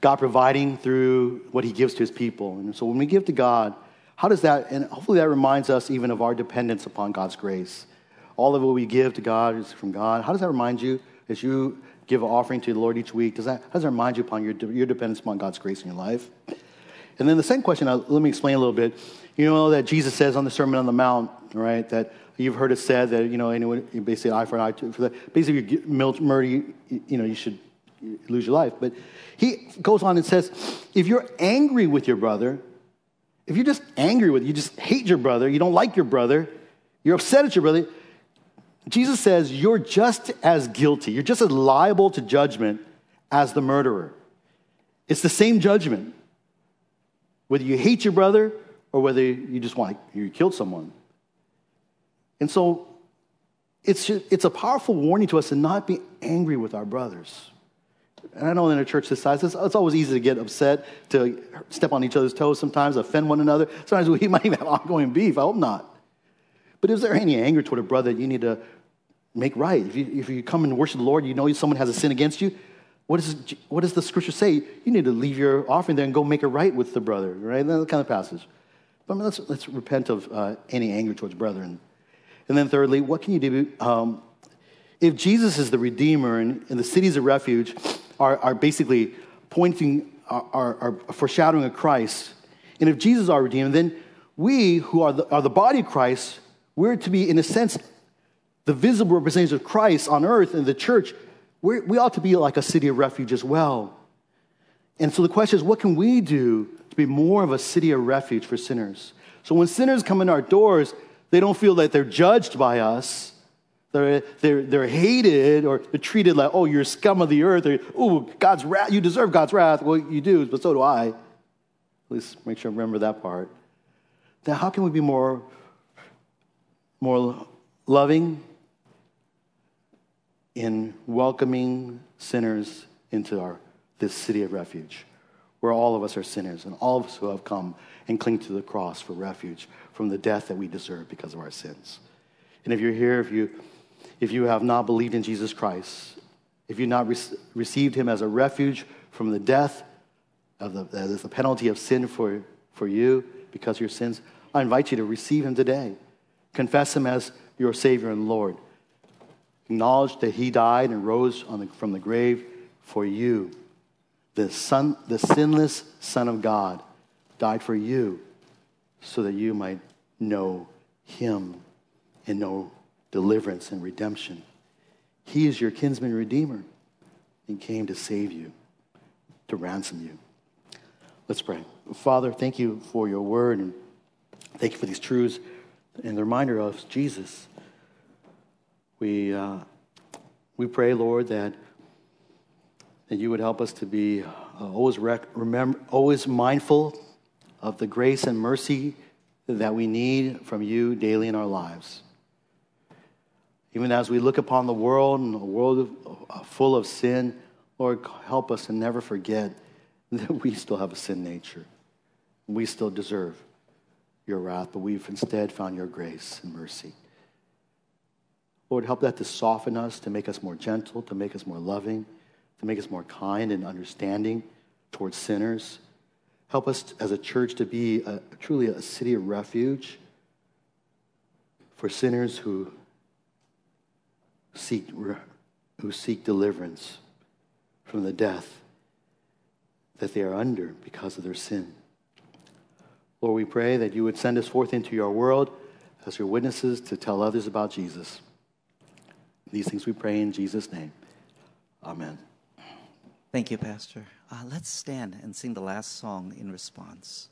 God providing through what He gives to His people. And so when we give to God, how does that, and hopefully that reminds us even of our dependence upon God's grace. All of what we give to God is from God. How does that remind you as you give an offering to the Lord each week? Does that, does that remind you upon your, your dependence upon God's grace in your life? And then the second question, uh, let me explain a little bit. You know that Jesus says on the Sermon on the Mount, right, that you've heard it said that, you know, anyone, basically eye for an eye, for that. Basically, you murder, you, you know, you should lose your life. But he goes on and says, if you're angry with your brother, if you're just angry with, you just hate your brother, you don't like your brother, you're upset at your brother, Jesus says you're just as guilty, you're just as liable to judgment as the murderer. It's the same judgment. Whether you hate your brother or whether you just want to, you killed someone. And so it's, it's a powerful warning to us to not be angry with our brothers. And I know in a church this size, it's, it's, always easy to get upset, to step on each other's toes sometimes, offend one another. Sometimes we might even have ongoing beef. I hope not. But is there any anger toward a brother you need to make right? If you, if you come and worship the Lord, you know someone has a sin against you, what, is, what does the scripture say? You need to leave your offering there and go make it right with the brother, right? That kind of passage. But I mean, let's, let's repent of uh, any anger towards brethren. And then thirdly, what can you do? Um, if Jesus is the Redeemer and, and the cities of refuge, are, are basically pointing, are, are, are foreshadowing of Christ. And if Jesus is our Redeemer, then we who are the, are the body of Christ, we're to be, in a sense, the visible representatives of Christ on earth in the church. we we ought to be like a city of refuge as well. And so the question is, what can we do to be more of a city of refuge for sinners? So when sinners come in our doors, they don't feel that they're judged by us they're, they're, they're hated or they're treated like, oh, you're scum of the earth. Or, oh, God's wrath. You deserve God's wrath. Well, you do, but so do I. At least make sure I remember that part. Now, how can we be more, more loving in welcoming sinners into our, this city of refuge, where all of us are sinners and all of us who have come and cling to the cross for refuge from the death that we deserve because of our sins? And if you're here, if you if you have not believed in Jesus Christ, if you've not re- received him as a refuge from the death of the, the penalty of sin for, for you because of your sins, I invite you to receive him today. Confess him as your Savior and Lord. Acknowledge that he died and rose the, from the grave for you. The, son, the sinless Son of God died for you so that you might know him and know deliverance and redemption. He is your kinsman redeemer and came to save you, to ransom you. Let's pray. Father, thank you for your word and thank you for these truths and the reminder of Jesus. We, uh, we pray, Lord, that, that you would help us to be uh, always, rec- remember, always mindful of the grace and mercy that we need from you daily in our lives. Even as we look upon the world and a world uh, full of sin, Lord, help us to never forget that we still have a sin nature. We still deserve your wrath, but we've instead found your grace and mercy. Lord, help that to soften us, to make us more gentle, to make us more loving, to make us more kind and understanding towards sinners. Help us as a church to be a, truly a city of refuge for sinners who seek, who seek deliverance from the death that they are under because of their sin. Lord, we pray that you would send us forth into your world as your witnesses to tell others about Jesus. These things we pray in Jesus' name. Amen. Thank you, Pastor. Uh, let's stand and sing the last song in response.